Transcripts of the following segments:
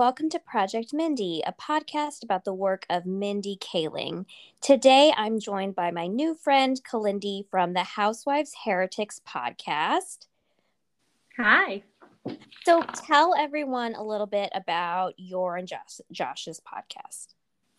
welcome to Project Mindy, a podcast about the work of Mindy Kaling. Today, I'm joined by my new friend, Kalyndee, from the Housewives Heretics podcast. Hi. So, tell everyone a little bit about your and Josh, Josh's podcast.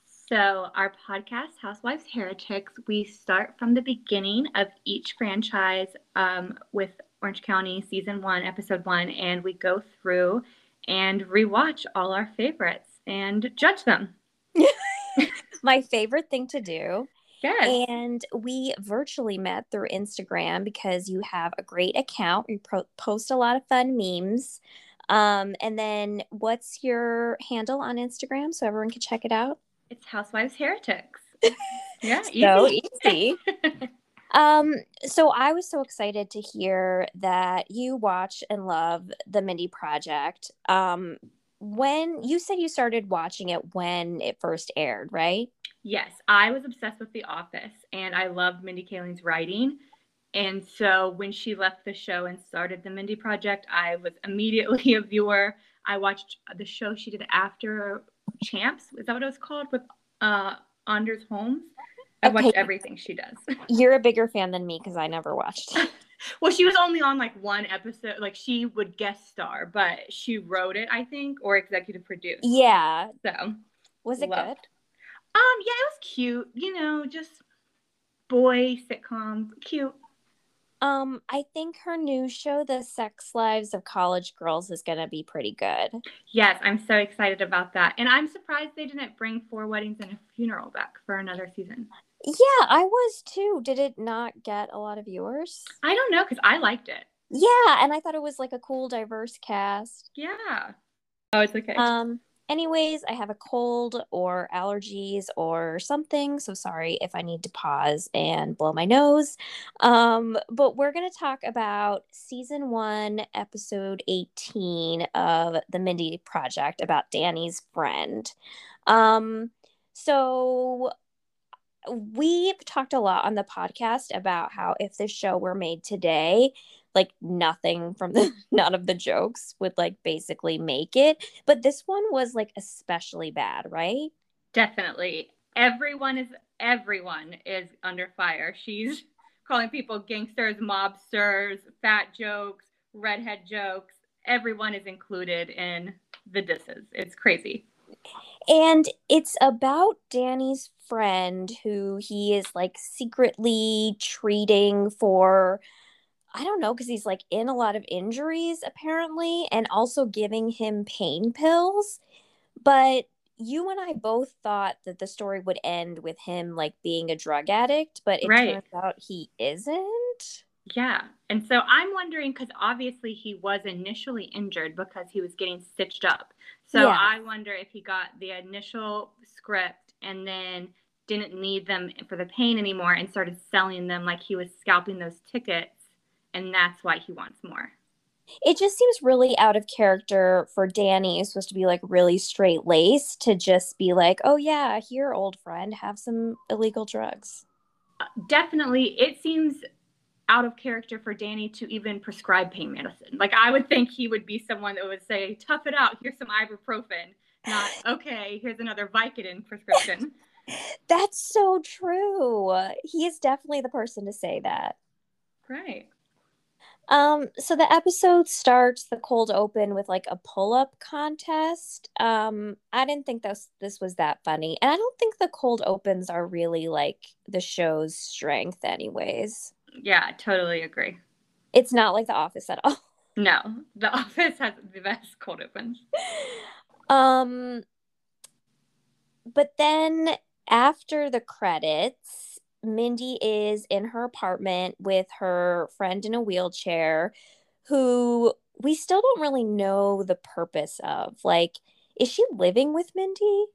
So, our podcast, Housewives Heretics, we start from the beginning of each franchise um, with Orange County season one, episode one, and we go through and rewatch all our favorites and judge them. My favorite thing to do. Yes. And we virtually met through Instagram because you have a great account. You pro- post a lot of fun memes. Um, and then what's your handle on Instagram so everyone can check it out? It's Housewives Heretics. yeah, so easy. easy. um, so I was so excited to hear that you watch and love the Mindy Project. Um, when you said you started watching it when it first aired, right? Yes, I was obsessed with The Office and I loved Mindy Kaling's writing. And so when she left the show and started the Mindy Project, I was immediately a viewer. I watched the show she did after Champs. Is that what it was called? With uh, Anders Holmes. I okay. watched everything she does. You're a bigger fan than me because I never watched. well, she was only on like one episode. Like she would guest star, but she wrote it, I think, or executive produced. Yeah. So was it loved. good? Um, yeah, it was cute. You know, just boy sitcom, cute. Um, I think her new show, The Sex Lives of College Girls, is gonna be pretty good. Yes, I'm so excited about that. And I'm surprised they didn't bring Four Weddings and a Funeral back for another season. Yeah, I was too. Did it not get a lot of viewers? I don't know, because I liked it. Yeah, and I thought it was like a cool, diverse cast. Yeah. Oh, it's okay. Um, Anyways, I have a cold or allergies or something. So sorry if I need to pause and blow my nose. Um, but we're going to talk about season one, episode 18 of the Mindy Project about Danny's friend. Um, so we've talked a lot on the podcast about how if this show were made today, like nothing from the none of the jokes would like basically make it. But this one was like especially bad right? Definitely. Everyone is everyone is under fire. She's calling people gangsters mobsters fat jokes redhead jokes. Everyone is included in the disses. It's crazy. And it's about Danny's friend who he is like secretly treating for I don't know, because he's like in a lot of injuries apparently, and also giving him pain pills. But you and I both thought that the story would end with him like being a drug addict, but it right. turns out he isn't. Yeah. And so I'm wondering because obviously he was initially injured because he was getting stitched up. So yeah. I wonder if he got the initial script and then didn't need them for the pain anymore and started selling them like he was scalping those tickets and that's why he wants more. It just seems really out of character for Danny, who's supposed to be like really straight laced, to just be like, oh, yeah, here, old friend, have some illegal drugs. Uh, definitely. It seems out of character for Danny to even prescribe pain medicine. Like, I would think he would be someone that would say, tough it out, here's some ibuprofen. Not, okay, here's another Vicodin prescription. That's so true. He is definitely the person to say that. Right. Um, so the episode starts the cold open with like a pull-up contest. Um, I didn't think this this was that funny. And I don't think the cold opens are really like the show's strength anyways. Yeah, totally agree. It's not like the office at all. No. The office has the best cold opens. Um but then after the credits Mindy is in her apartment with her friend in a wheelchair who we still don't really know the purpose of. Like, is she living with Mindy?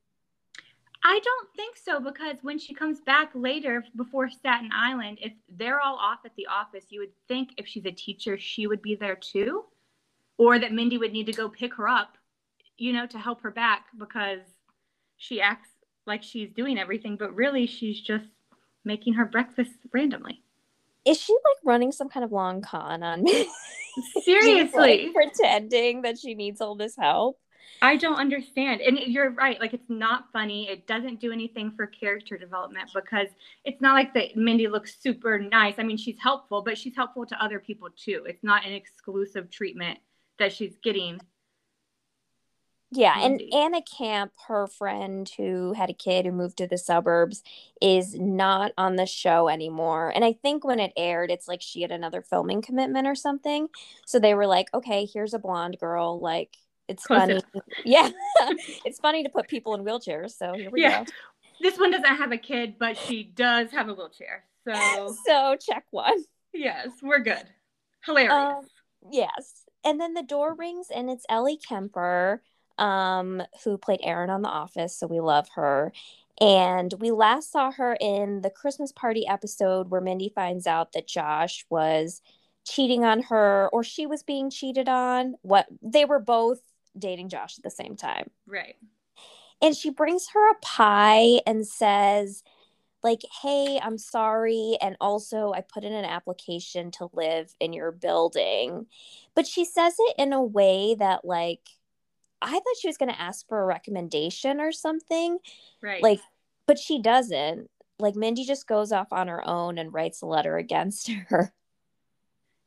I don't think so because when she comes back later before Staten Island, if they're all off at the office, you would think if she's a teacher, she would be there too. Or that Mindy would need to go pick her up, you know, to help her back because she acts like she's doing everything, but really she's just making her breakfast randomly. Is she like running some kind of long con on me? Seriously. like, pretending that she needs all this help. I don't understand. And you're right. Like, it's not funny. It doesn't do anything for character development because it's not like that Mindy looks super nice. I mean, she's helpful, but she's helpful to other people too. It's not an exclusive treatment that she's getting. Yeah. And Anna Camp, her friend who had a kid who moved to the suburbs, is not on the show anymore. And I think when it aired, it's like she had another filming commitment or something. So they were like, okay, here's a blonde girl. Like, it's Close funny. Yeah. it's funny to put people in wheelchairs. So here we yeah. go. This one doesn't have a kid, but she does have a wheelchair. So So check one. Yes, we're good. Hilarious. Um, yes. And then the door rings and it's Ellie Kemper, um, who played Erin on The Office. So we love her. And we last saw her in the Christmas party episode where Mindy finds out that Josh was cheating on her or she was being cheated on. What they were both dating Josh at the same time. Right. And she brings her a pie and says, like, hey, I'm sorry. And also, I put in an application to live in your building. But she says it in a way that, like, I thought she was going to ask for a recommendation or something. Right. Like, but she doesn't. Like, Mindy just goes off on her own and writes a letter against her.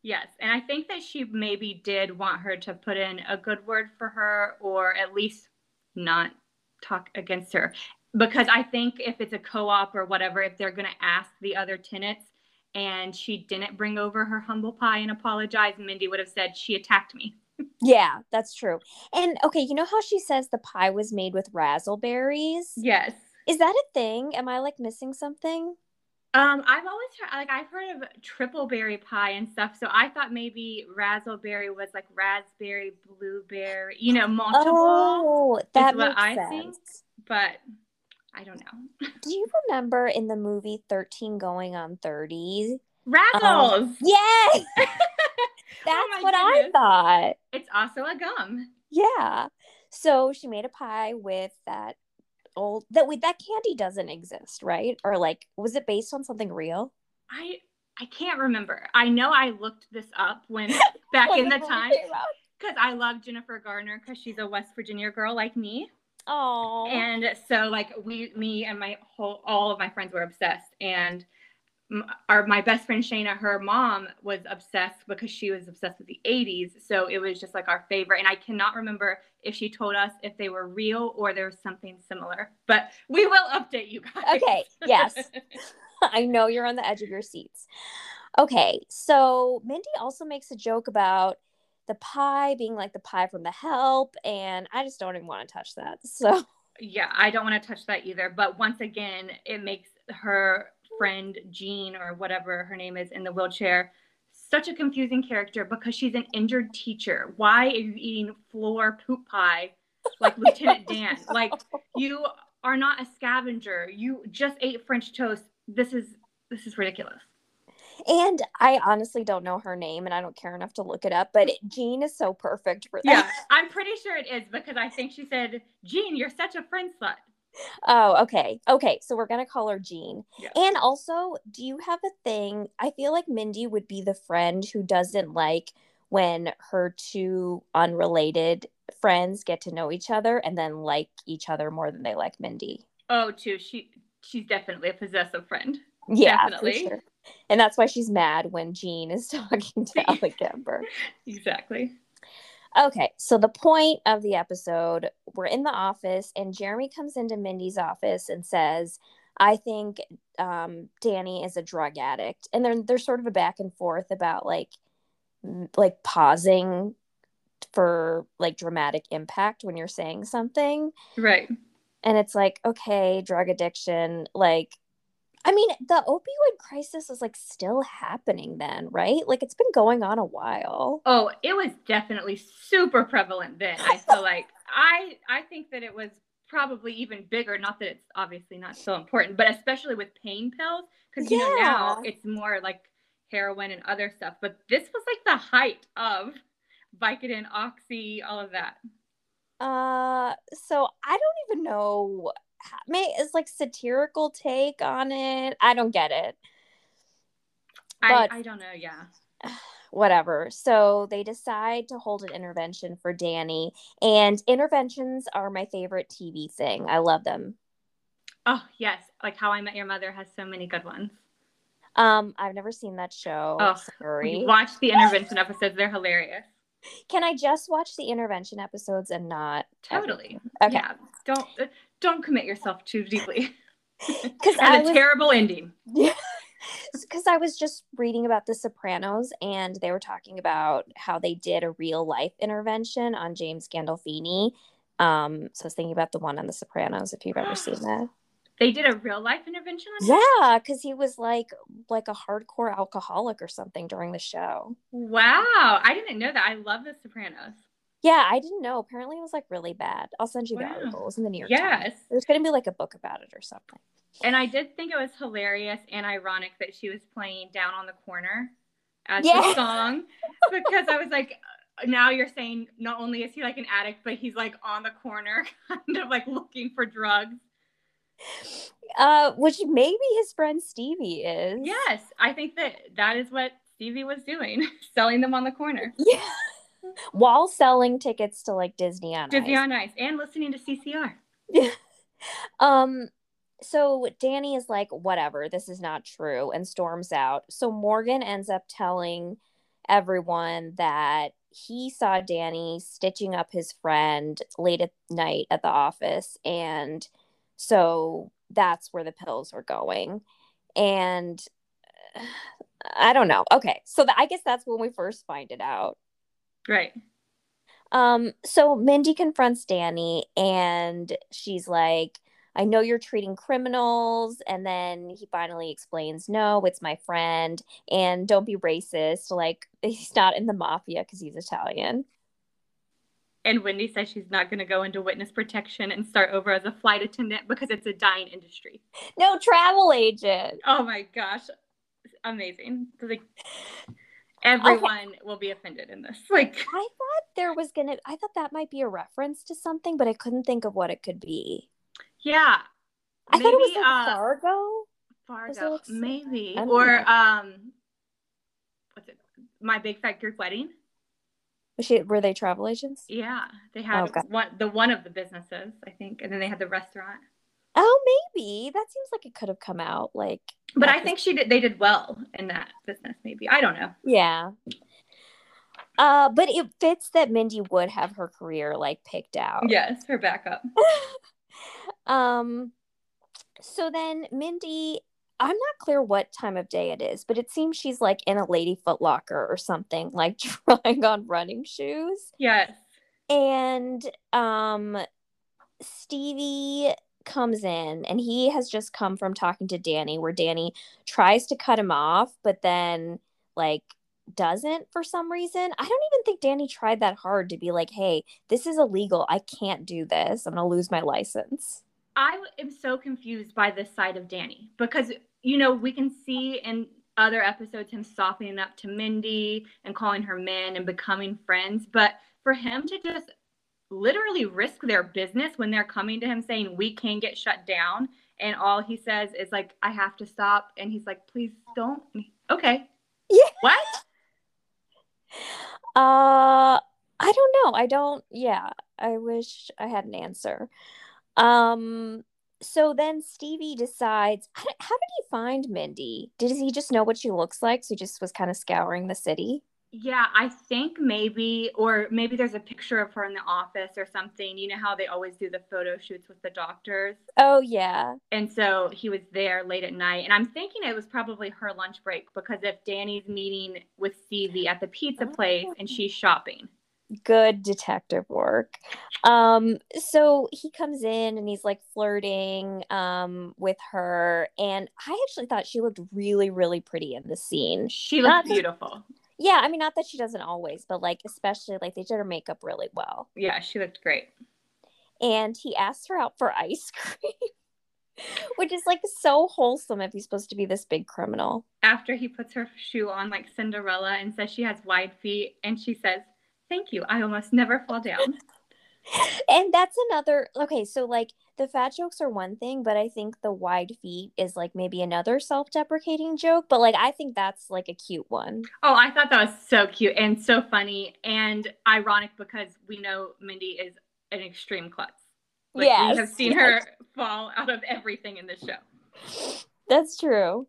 Yes. And I think that she maybe did want her to put in a good word for her or at least not talk against her. Because I think if it's a co op or whatever, if they're going to ask the other tenants and she didn't bring over her humble pie and apologize, Mindy would have said, She attacked me. yeah, that's true. And okay, you know how she says the pie was made with razzleberries? Yes. Is that a thing? Am I like missing something? Um, I've always heard like I've heard of triple berry pie and stuff, so I thought maybe razzleberry was like raspberry, blueberry, you know, multiple. Oh, that makes I sense. Think, but I don't know. Do you remember in the movie Thirteen Going on Thirty? Razzles. Um, yes. That's oh what goodness. I thought. It's also a gum. Yeah. So she made a pie with that old that we that candy doesn't exist, right? Or like was it based on something real? I I can't remember. I know I looked this up when back in the time because I love Jennifer Garner because she's a West Virginia girl like me. Oh. And so like we me and my whole all of my friends were obsessed and our my best friend Shayna, her mom was obsessed because she was obsessed with the 80s. So it was just like our favorite. And I cannot remember if she told us if they were real or there was something similar. But we will update you guys. Okay. Yes. I know you're on the edge of your seats. Okay. So Mindy also makes a joke about the pie being like the pie from the help. And I just don't even want to touch that. So yeah, I don't want to touch that either. But once again, it makes her friend Jean or whatever her name is in the wheelchair such a confusing character because she's an injured teacher. Why are you eating floor poop pie like Lieutenant Dan? Like you are not a scavenger. You just ate French toast. This is this is ridiculous. And I honestly don't know her name and I don't care enough to look it up, but Jean is so perfect for that. Yeah, I'm pretty sure it is because I think she said, Jean, you're such a friend slut. Oh, okay. Okay. So we're going to call her Jean. Yeah. And also, do you have a thing? I feel like Mindy would be the friend who doesn't like when her two unrelated friends get to know each other and then like each other more than they like Mindy. Oh, too. She she's definitely a possessive friend. Yeah, definitely. Sure. And that's why she's mad when Jean is talking to Ellie Kemper. exactly. Okay, so the point of the episode, we're in the office, and Jeremy comes into Mindy's office and says, I think um, Danny is a drug addict. And then there's sort of a back and forth about like like pausing for like dramatic impact when you're saying something. Right. And it's like, okay, drug addiction, like I mean, the opioid crisis is like still happening then, right? Like it's been going on a while. Oh, it was definitely super prevalent then. I feel like I I think that it was probably even bigger, not that it's obviously not so important, but especially with pain pills cuz you yeah. know now it's more like heroin and other stuff, but this was like the height of Vicodin, Oxy, all of that. Uh so I don't even know may is like satirical take on it. I don't get it. But, I, I don't know. Yeah. whatever. So they decide to hold an intervention for Danny, and interventions are my favorite TV thing. I love them. Oh yes, like How I Met Your Mother has so many good ones. Um, I've never seen that show. Oh, sorry. Watch the intervention episodes; they're hilarious. Can I just watch the intervention episodes and not Totally. Okay. Yeah. Don't uh, don't commit yourself too deeply. Because and a terrible ending. because I was just reading about The Sopranos and they were talking about how they did a real life intervention on James Gandolfini. Um, so I was thinking about the one on The Sopranos if you've ever seen that. They did a real life intervention on him? Yeah, because he was like like a hardcore alcoholic or something during the show. Wow. I didn't know that. I love The Sopranos. Yeah, I didn't know. Apparently, it was like really bad. I'll send you the Wow. article. It was in the New York Times. Yes. There's going to be like a book about it or something. And I did think it was hilarious and ironic that she was playing Down on the Corner as Yeah. the song because I was like, uh, now you're saying not only is he like an addict, but he's like on the corner, kind of like looking for drugs. Uh, which maybe his friend Stevie is. Yes, I think that that is what Stevie was doing, selling them on the corner. Yeah. While selling tickets to like Disney on Disney Ice. on Ice and listening to CCR. Um, so Danny is like, whatever, this is not true, and storms out. So Morgan ends up telling everyone that he saw Danny stitching up his friend late at night at the office, and so that's where the pills were going. And I don't know. Okay, so th- I guess that's when we first find it out. Right. Um, so Mindy confronts Danny and she's like, I know you're treating criminals. And then he finally explains, No, it's my friend. And don't be racist. Like, he's not in the mafia because he's Italian. And Mindy says she's not going to go into witness protection and start over as a flight attendant because it's a dying industry. No travel agent. Oh my gosh. Amazing. Like everyone will be offended in this. Like I thought there was to, I thought that might be a reference to something, but I couldn't think of what it could be. yeah. I thought it was like uh, Fargo. Fargo. like- Maybe. Or know. um what's it? My Big Fat Greek Wedding? Was she, were they travel agents? Yeah. They had Oh, one the one of the businesses, I think. And then they had the restaurant. Oh, maybe. That seems like it could have come out like. But I think she did they did well in that business, maybe. I don't know. Yeah. Uh, but it fits that Mindy would have her career like picked out. Yes, her backup. Um, so then Mindy, I'm not clear what time of day it is, but it seems she's like in a lady foot locker or something, like trying on running shoes. Yes. And um Stevie comes in and he has just come from talking to Danny where Danny tries to cut him off but then like doesn't for some reason. I don't even think Danny tried that hard to be like, "Hey, this is illegal. I can't do this. I'm going to lose my license." I am so confused by this side of Danny because you know we can see in other episodes him softening up to Mindy and calling her Min and becoming friends, but for him to just literally risk their business when they're coming to him saying we can get shut down and all he says is like I have to stop and he's like please don't okay Yeah. what Uh, I don't know. I don't. Yeah, I wish I had an answer. Um, so then Stevie decides. How did, how did he find Mindy? Did he just know what she looks like? So he just was kind of scouring the city. Yeah, I think maybe, or maybe there's a picture of her in the office or something. You know how they always do the photo shoots with the doctors? Oh yeah, And so he was there late at night. And I'm thinking it was probably her lunch break because if Danny's meeting with Stevie at the pizza place and she's shopping. good detective work. Um, so he comes in and he's like flirting um with her, and I actually thought she looked really, really pretty in the scene. She Not looked that- beautiful. Yeah, I mean, not that she doesn't always, but like especially like they did her makeup really well. Yeah, she looked great. and he asks her out for ice cream, which is like so wholesome if he's supposed to be this big criminal. After he puts her shoe on like Cinderella and says she has wide feet, and she says, Thank you. I almost never fall down. And that's another okay, so like the fat jokes are one thing, but I think the wide feet is like maybe another self-deprecating joke. But like I think that's like a cute one. Oh, I thought that was so cute and so funny and ironic because we know Mindy is an extreme klutz. Like, Yes, we have seen yes. her fall out of everything in this show. That's true.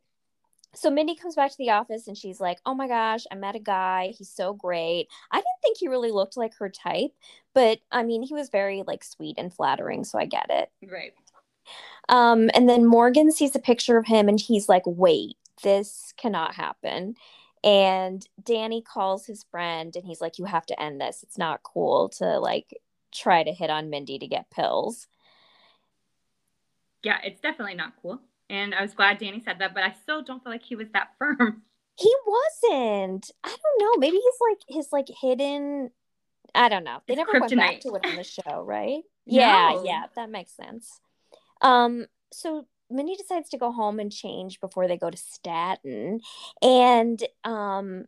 So Mindy comes back to the office and she's like, "Oh my gosh, I met a guy. He's so great. I didn't think he really looked like her type, but I mean, he was very like sweet and flattering, so I get it." Right. Um, and then Morgan sees a picture of him and he's like, wait, this cannot happen. And Danny calls his friend and he's like, you have to end this. It's not cool to like try to hit on Mindy to get pills. Yeah, it's definitely not cool. And I was glad Danny said that, but I still don't feel like he was that firm. He wasn't. I don't know. Maybe he's like his like hidden. I don't know. They His never went back to it on the show, right? Yeah, No. yeah, that makes sense. Um, so Mindy decides to go home and change before they go to Staten, and um,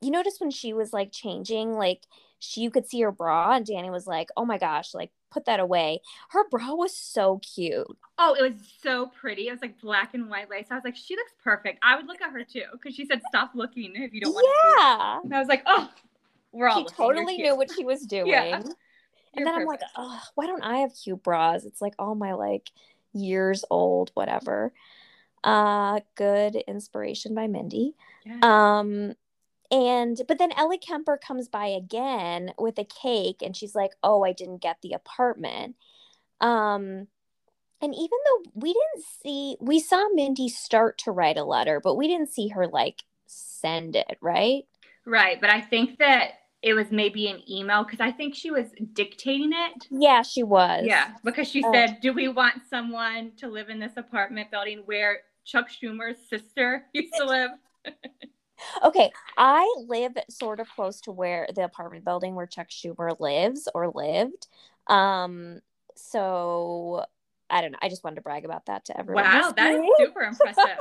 you notice when she was like changing, like she you could see her bra, and Danny was like, "Oh my gosh, like put that away." Her bra was so cute. Oh, it was so pretty. It was like black and white lace. I was like, she looks perfect. I would look at her too because she said, "Stop looking if you don't want to." Yeah, And I was like, "Oh, we're all." she totally knew what she was doing. Yeah. And then I'm like, oh, why don't I have cute bras? It's like all my like years old, whatever. Uh, good inspiration by Mindy. Yeah. Um, and but then Ellie Kemper comes by again with a cake, and she's like, "Oh, I didn't get the apartment." Um, and even though we didn't see, we saw Mindy start to write a letter, but we didn't see her like send it, right? Right, but I think that it was maybe an email because I think she was dictating it. Yeah, she was. Yeah, because she Oh. said, "Do we want someone to live in this apartment building where Chuck Schumer's sister used to live?" Okay, I live sort of close to where the apartment building where Chuck Schumer lives or lived. Um, so I don't know. I just wanted to brag about that to everyone. Wow, that is super impressive.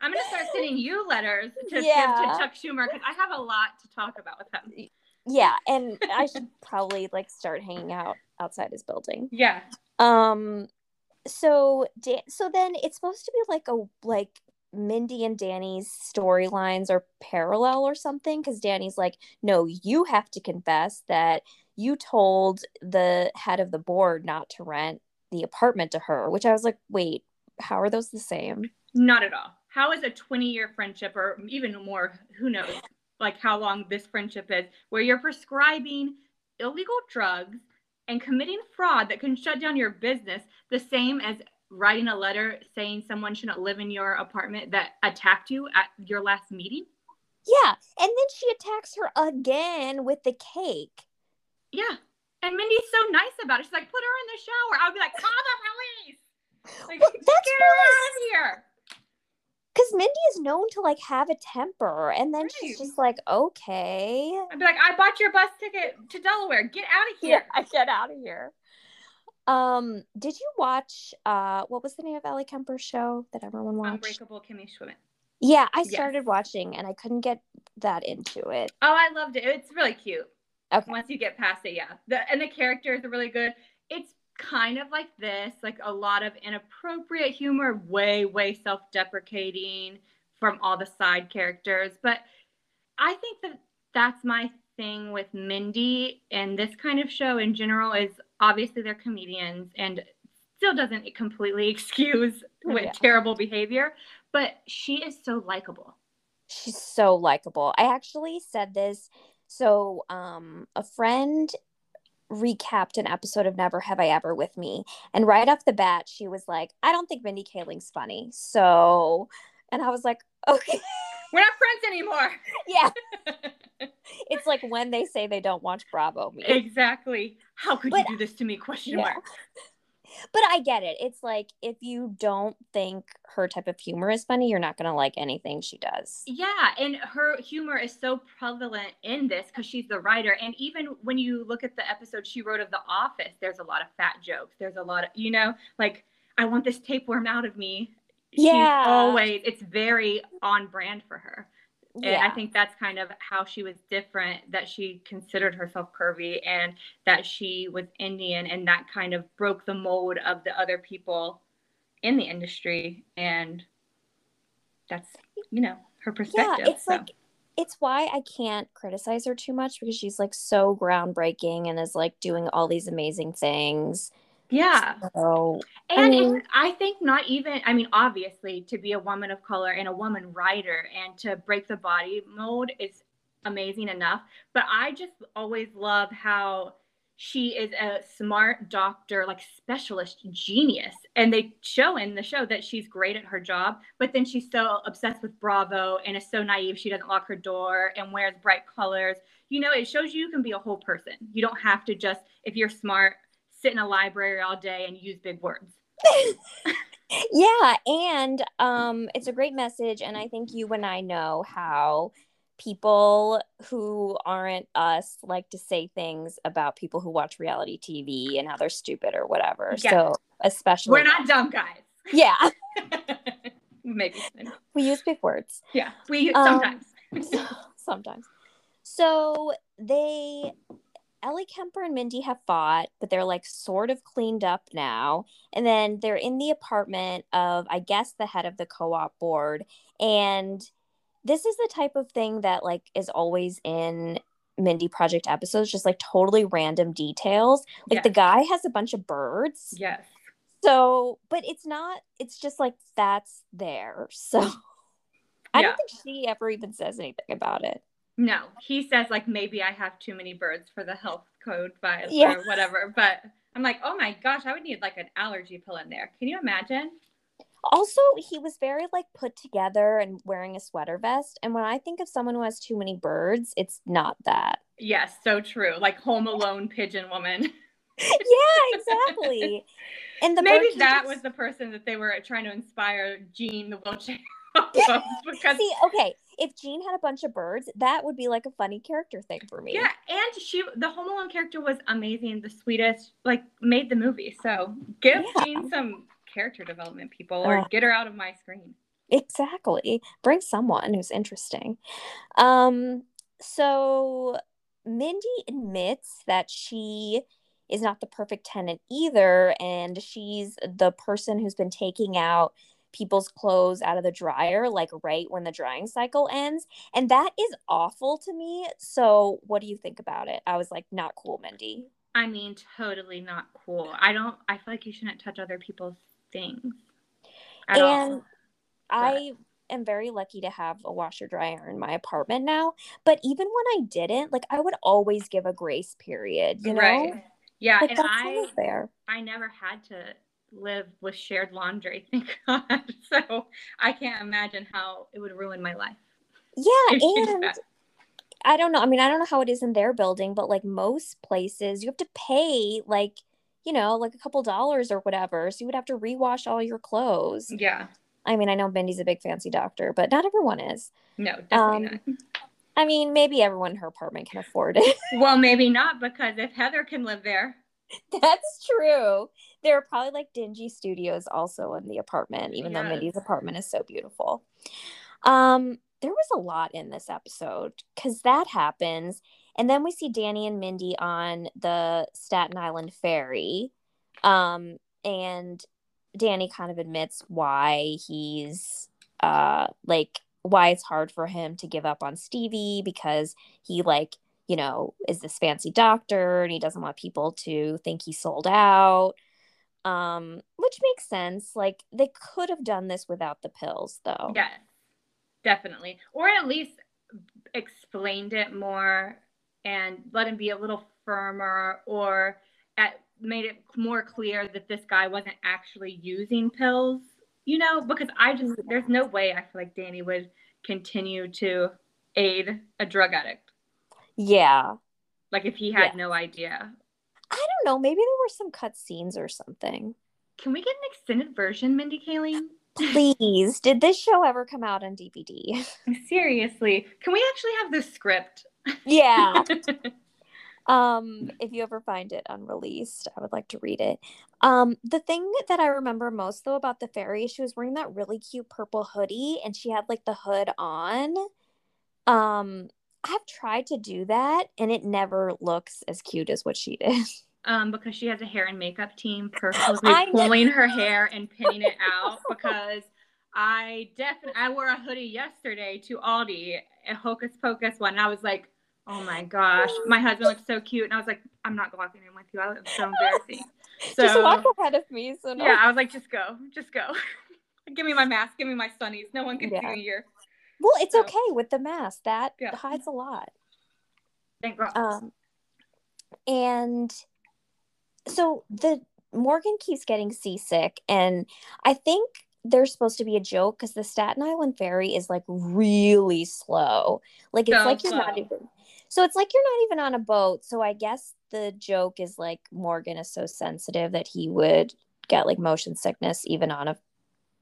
I'm gonna start sending you letters to give to Chuck Schumer because I have a lot to talk about with him. Yeah, and I should probably like start hanging out outside his building. Yeah, Um, so so then it's supposed to be like a like Mindy and Danny's storylines are parallel or something because Danny's like, no, you have to confess that you told the head of the board not to rent the apartment to her, which I was like, wait, how are those the same? not at all. How is a 20 year friendship, or even more, who knows, like how long this friendship is, where you're prescribing illegal drugs and committing fraud that can shut down your business, the same as writing a letter saying someone shouldn't live in your apartment that attacked you at your last meeting? Yeah, and then she attacks her again with the cake. Yeah. And Mindy's so nice about it. She's like, put her in the shower. I'll be like, call the police. Like, Well, get that's her out of here. Because Mindy is known to like have a temper, and then she's just like, okay, I'd be like, I bought your bus ticket to Delaware. Get out of here. I get out of here. Um, did you watch uh what was the name of Ellie Kemper's show that everyone watched? Unbreakable Kimmy Schmidt. Yeah, I Yes. started watching and I couldn't get that into it. Oh, I loved it. It's really cute. Okay. Once you get past it, yeah. The and the characters are really good. It's kind of like this, like a lot of inappropriate humor, way, way self-deprecating from all the side characters. But I think that that's my thing with Mindy and this kind of show in general is obviously they're comedians and still doesn't completely excuse with Yeah. terrible behavior, but she is so likable. She's so likable. I actually said this so um a friend recapped an episode of Never Have I Ever with me and right off the bat she was like, "I don't think Mindy Kaling's funny." So and I was like, "Okay." We're not friends anymore. yeah. It's like when they say they don't watch Bravo me. exactly. How could But- you do this to me? Question Yeah. mark. But I get it. It's like if you don't think her type of humor is funny, you're not going to like anything she does. Yeah, and her humor is so prevalent in this because she's the writer. And even when you look at the episode she wrote of The Office, there's a lot of fat jokes. There's a lot of, you know, like I want this tapeworm out of me. Yeah. She's always. It's very on brand for her. And I think that's kind of how she was different, that she considered herself curvy and that she was Indian, and that kind of broke the mold of the other people in the industry. And that's, you know, her perspective. Yeah, it's so. like it's why I can't criticize her too much because she's like so groundbreaking and is like doing all these amazing things. Yeah. So And I mean- I think not even, I mean, obviously, to be a woman of color and a woman writer and to break the body mold is amazing enough. But I just always love how she is a smart doctor, like specialist genius. And they show in the show that she's great at her job, but then she's so obsessed with Bravo and is so naive. She doesn't lock her door and wears bright colors. You know, it shows you can be a whole person. You don't have to just, if you're smart, sit in a library all day and use big words. yeah, and um it's a great message and I think you and I know how people who aren't us like to say things about people who watch reality TV and how they're stupid or whatever. Yeah. So especially We're not dumb guys. Yeah, Maybe. we use big words. Yeah. We Um, sometimes. sometimes. So they Ellie Kemper and Mindy have fought, but they're like sort of cleaned up now. And then they're in the apartment of, I guess, the head of the co op board. And this is the type of thing that like is always in Mindy Project episodes, just like totally random details. Like the guy has a bunch of birds. yes. So, but it's not, it's just like that's there. So I Yeah. don't think she ever even says anything about it. No. He says like maybe I have too many birds for the health code Yeah. or whatever. But I'm like, oh my gosh, I would need like an allergy pill in there. Can you imagine? Also, he was very like put together and wearing a sweater vest. And when I think of someone who has too many birds, it's not that. Yes, so true. Like Home Alone pigeon woman. yeah, exactly. And the Maybe that cages- was the person that they were trying to inspire Jean the wheelchair because See, okay, if Jean had a bunch of birds, that would be like a funny character thing for me. yeah, and she the Home Alone character was amazing, the sweetest, like made the movie. So give Yeah. Jean some character development, people, or Ugh. get her out of my screen. Exactly. Bring someone who's interesting. Um, so Mindy admits that she is not the perfect tenant either, and she's the person who's been taking out people's clothes out of the dryer like right when the drying cycle ends and that is awful to me so what do you think about it i was like not cool mindy I mean, totally not cool. I don't. I feel like you shouldn't touch other people's things at all. and I am very lucky to have a washer dryer in my apartment now. But even when I didn't, like I would always give a grace period, you know? Right. Yeah, Like and I fair. I never had to live with shared laundry, thank God. So I can't imagine how it would ruin my life. Yeah, if she did and. I don't know. I mean, I don't know how it is in their building, but like most places, you have to pay like, you know, like a couple dollars or whatever. So you would have to rewash all your clothes. Yeah. I mean, I know Mindy's a big fancy doctor, but not everyone is. No, definitely Um, not. I mean, maybe everyone in her apartment can afford it. Well, maybe not because if Heather can live there, That's true. There are probably like dingy studios also in the apartment, even though Mindy's apartment is so beautiful. Um, there was a lot in this episode because that happens. And then we see Danny and Mindy on the Staten Island ferry. Um, and Danny kind of admits why he's uh like why it's hard for him to give up on Stevie because he like you know, is this fancy doctor and he doesn't want people to think he sold out. Um, which makes sense. Like they could have done this without the pills though. yes, definitely. Or at least explained it more and let him be a little firmer or at, made it more clear that this guy wasn't actually using pills, you know, because I just, there's no way I feel like Danny would continue to aid a drug addict. Yeah. Like if he had Yeah. no idea. I don't know, maybe there were some cut scenes or something. Can we get an extended version, Mindy Kaling? Please, did this show ever come out on DVD? Seriously, can we actually have the script? yeah. um if you ever find it unreleased i would like to read it um the thing that i remember most though about the ferry she was wearing that really cute purple hoodie and she had like the hood on Um, I've tried to do that and it never looks as cute as what she did. Um, because she has a hair and makeup team perfectly pulling her hair and pinning it out because I definitely I wore a hoodie yesterday to Aldi, a Hocus Pocus one. And I was like, oh my gosh, my husband looks so cute, and I was like, I'm not walking in with you. I was so embarrassing. So just walk ahead of me. So no. yeah, I was like, just go, just go. give me my mask, give me my sunnies. No one can yeah. see me here. Well, it's so, okay with the mask. That yeah. hides a lot. Thank God. Um, and so the Morgan keeps getting seasick, and I think there's supposed to be a joke because the Staten Island ferry is like really slow. Like it's so like you're not even. So it's like you're not even on a boat. So I guess the joke is like Morgan is so sensitive that he would get like motion sickness even on a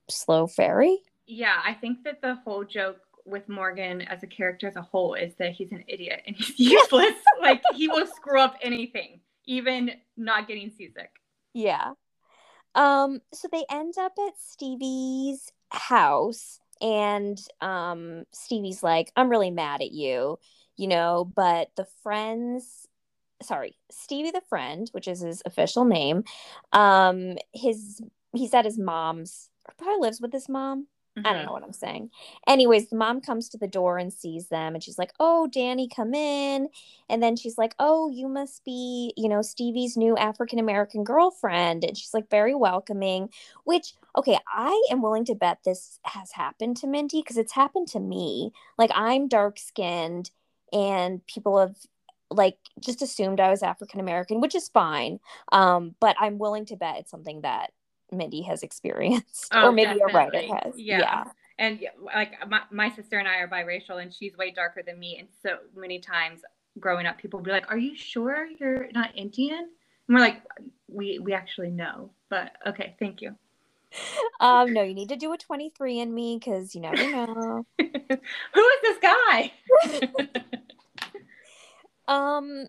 slow ferry. Yeah, I think that the whole joke with Morgan as a character as a whole is that he's an idiot and he's useless. like he will screw up anything, even not getting seasick. Yeah. Um, so they end up at Stevie's house, and um, Stevie's like, I'm really mad at you, you know, but the friends, sorry, Stevie the friend, which is his official name, um, his he said his mom's probably lives with his mom. Mm-hmm. I don't mm-hmm. know what I'm saying. Anyways, the mom comes to the door and sees them and she's like, Oh, Danny, come in. And then she's like, Oh, you must be, you know, Stevie's new African American girlfriend. And she's like, very welcoming, which, okay, I am willing to bet this has happened to Mindy because it's happened to me. Like, I'm dark skinned and people have like just assumed I was African American, which is fine. Um, but I'm willing to bet it's something that Mindy has experienced, oh, or maybe definitely. a writer has. Yeah. yeah. And like my, my sister and I are biracial, and she's way darker than me. And so many times growing up, people would be like, "Are you sure you're not Indian?" And we're like, "We we actually know." But okay, thank you. Um, no, you need to do a 23 and me because you never know. Who is this guy? um,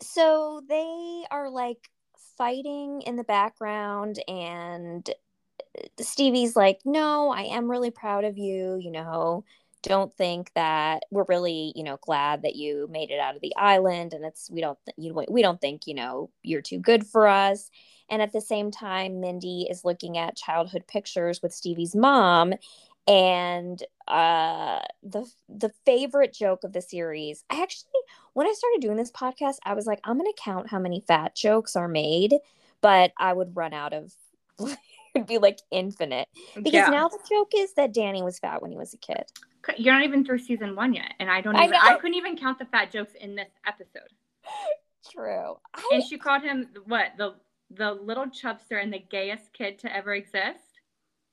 so they are like fighting in the background and Stevie's like, "No, I am really proud of you, you know. Don't think that we're really, you know, glad that you made it out of the island and it's we don't th- you we don't think, you know, you're too good for us." And at the same time, Mindy is looking at childhood pictures with Stevie's mom and uh the the favorite joke of the series i actually when i started doing this podcast i was like i'm gonna count how many fat jokes are made but i would run out of it'd be like infinite because yeah. now the joke is that danny was fat when he was a kid you're not even through season one yet and i don't even i, I couldn't even count the fat jokes in this episode true I... and she called him what the the little chubster and the gayest kid to ever exist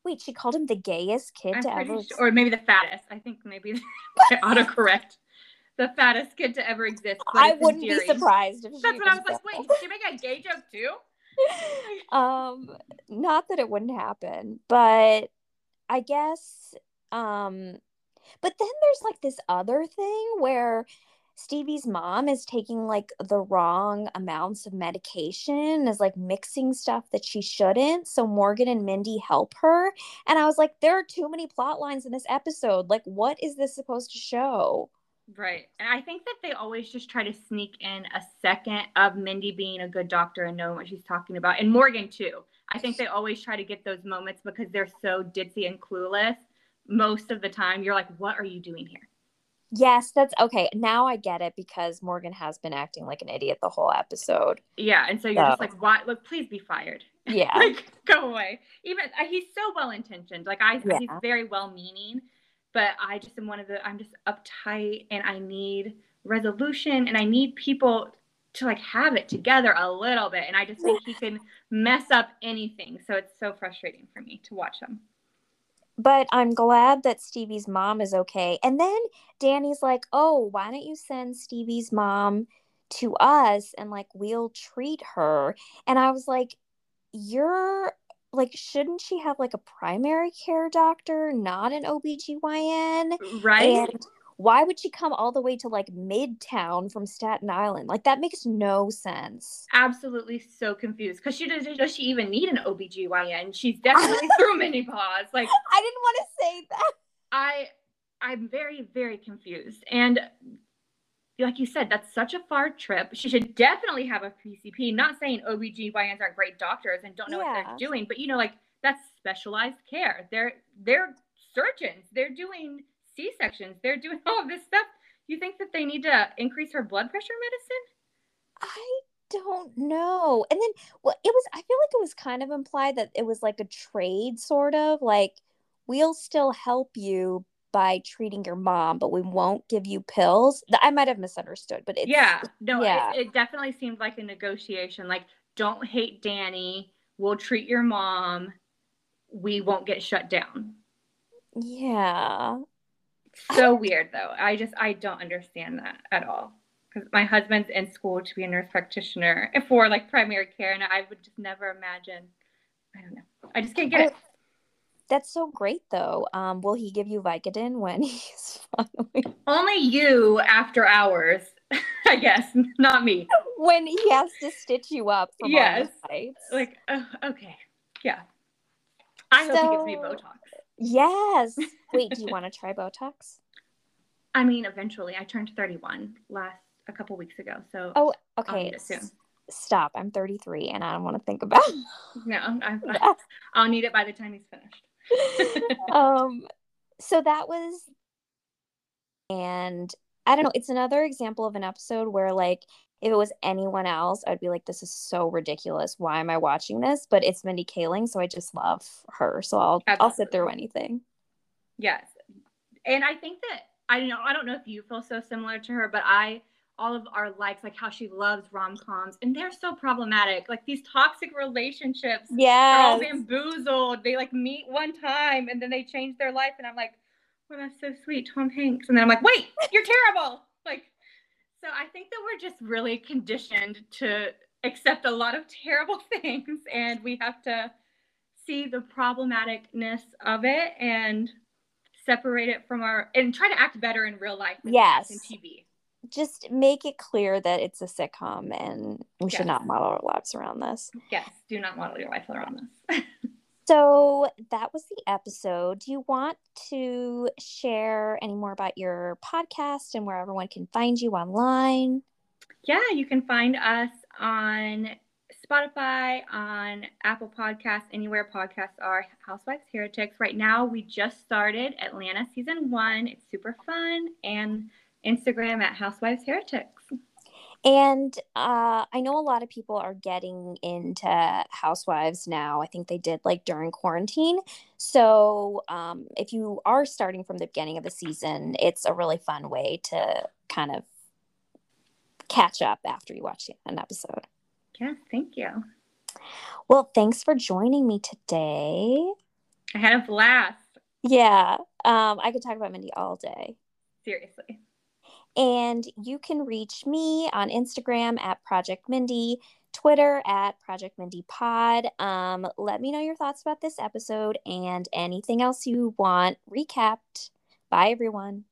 Wait, she called him the gayest kid I'm to ever, sure, or maybe the fattest. I think maybe I autocorrect. The fattest kid to ever exist. I wouldn't be surprised if she That's what I was like. Wait, did she make a gay joke too? um, not that it wouldn't happen, but I guess. Um, but then there's like this other thing where Stevie's mom is taking like the wrong amounts of medication, is like mixing stuff that she shouldn't. So Morgan and Mindy help her. And I was like, there are too many plot lines in this episode. Like, what is this supposed to show? Right. And I think that they always just try to sneak in a second of Mindy being a good doctor and knowing what she's talking about. And Morgan, too. I think they always try to get those moments because they're so ditzy and clueless. Most of the time, you're like, what are you doing here? Yes, that's okay. Now I get it because Morgan has been acting like an idiot the whole episode. Yeah, and so you're so. just like, "Why? Look, please be fired." Yeah, like go away. Even uh, he's so well intentioned. Like I, yeah. he's very well meaning, but I just am one of the. I'm just uptight, and I need resolution, and I need people to like have it together a little bit. And I just think he can mess up anything. So it's so frustrating for me to watch him but I'm glad that Stevie's mom is okay. And then Danny's like, "Oh, why don't you send Stevie's mom to us and like we'll treat her?" And I was like, "You're like shouldn't she have like a primary care doctor, not an OBGYN?" Uh, right? And why would she come all the way to like midtown from Staten Island? Like that makes no sense. Absolutely so confused. Cause she does does she even need an OBGYN? She's definitely through menopause. Like I didn't want to say that. I I'm very, very confused. And like you said, that's such a far trip. She should definitely have a PCP. Not saying OBGYNs aren't great doctors and don't know yeah. what they're doing, but you know, like that's specialized care. They're they're surgeons. They're doing C-sections. They're doing all of this stuff. You think that they need to increase her blood pressure medicine? I don't know. And then well, it was I feel like it was kind of implied that it was like a trade sort of like we'll still help you by treating your mom, but we won't give you pills. I might have misunderstood, but it's yeah, no, yeah. It, it definitely seemed like a negotiation. Like, don't hate Danny. We'll treat your mom. We won't get shut down. Yeah. So weird though. I just I don't understand that at all. Because my husband's in school to be a nurse practitioner for like primary care, and I would just never imagine. I don't know. I just can't get it. That's so great, though. Um, will he give you Vicodin when he's finally? Only you after hours, I guess, not me. When he has to stitch you up from yes. Like, uh, okay, yeah. I so, hope he gives me Botox. Yes. Wait, do you want to try Botox? I mean, eventually. I turned 31 last a couple weeks ago, so oh, okay. Stop. I'm 33, and I don't want to think about. It. no, I, I, I'll need it by the time he's finished. um, so that was, and I don't know. It's another example of an episode where, like, if it was anyone else, I'd be like, this is so ridiculous. Why am I watching this? But it's Mindy Kaling, so I just love her. So I'll Absolutely. I'll sit through anything. Yes. And I think that I don't know, I don't know if you feel so similar to her, but I all of our likes, like how she loves rom coms, and they're so problematic. Like these toxic relationships, yeah, are all bamboozled. They like meet one time and then they change their life, and I'm like, well, that's so sweet, Tom Hanks. And then I'm like, wait, you're terrible. Like, so I think that we're just really conditioned to accept a lot of terrible things, and we have to see the problematicness of it and separate it from our and try to act better in real life. Yes, in TV just make it clear that it's a sitcom and we yes. should not model our lives around this. Yes, do not model your life around this. so that was the episode. Do you want to share any more about your podcast and where everyone can find you online? Yeah, you can find us on Spotify, on Apple Podcasts, anywhere podcasts are Housewives Heretics. Right now, we just started Atlanta season one. It's super fun and Instagram at Housewives Heretics. And uh, I know a lot of people are getting into Housewives now. I think they did like during quarantine. So um, if you are starting from the beginning of the season, it's a really fun way to kind of catch up after you watch an episode. Yeah, thank you. Well, thanks for joining me today. I had a blast. Yeah, um, I could talk about Mindy all day. Seriously. And you can reach me on Instagram at Project Mindy, Twitter at Project Mindy Pod. Um, let me know your thoughts about this episode and anything else you want recapped. Bye, everyone.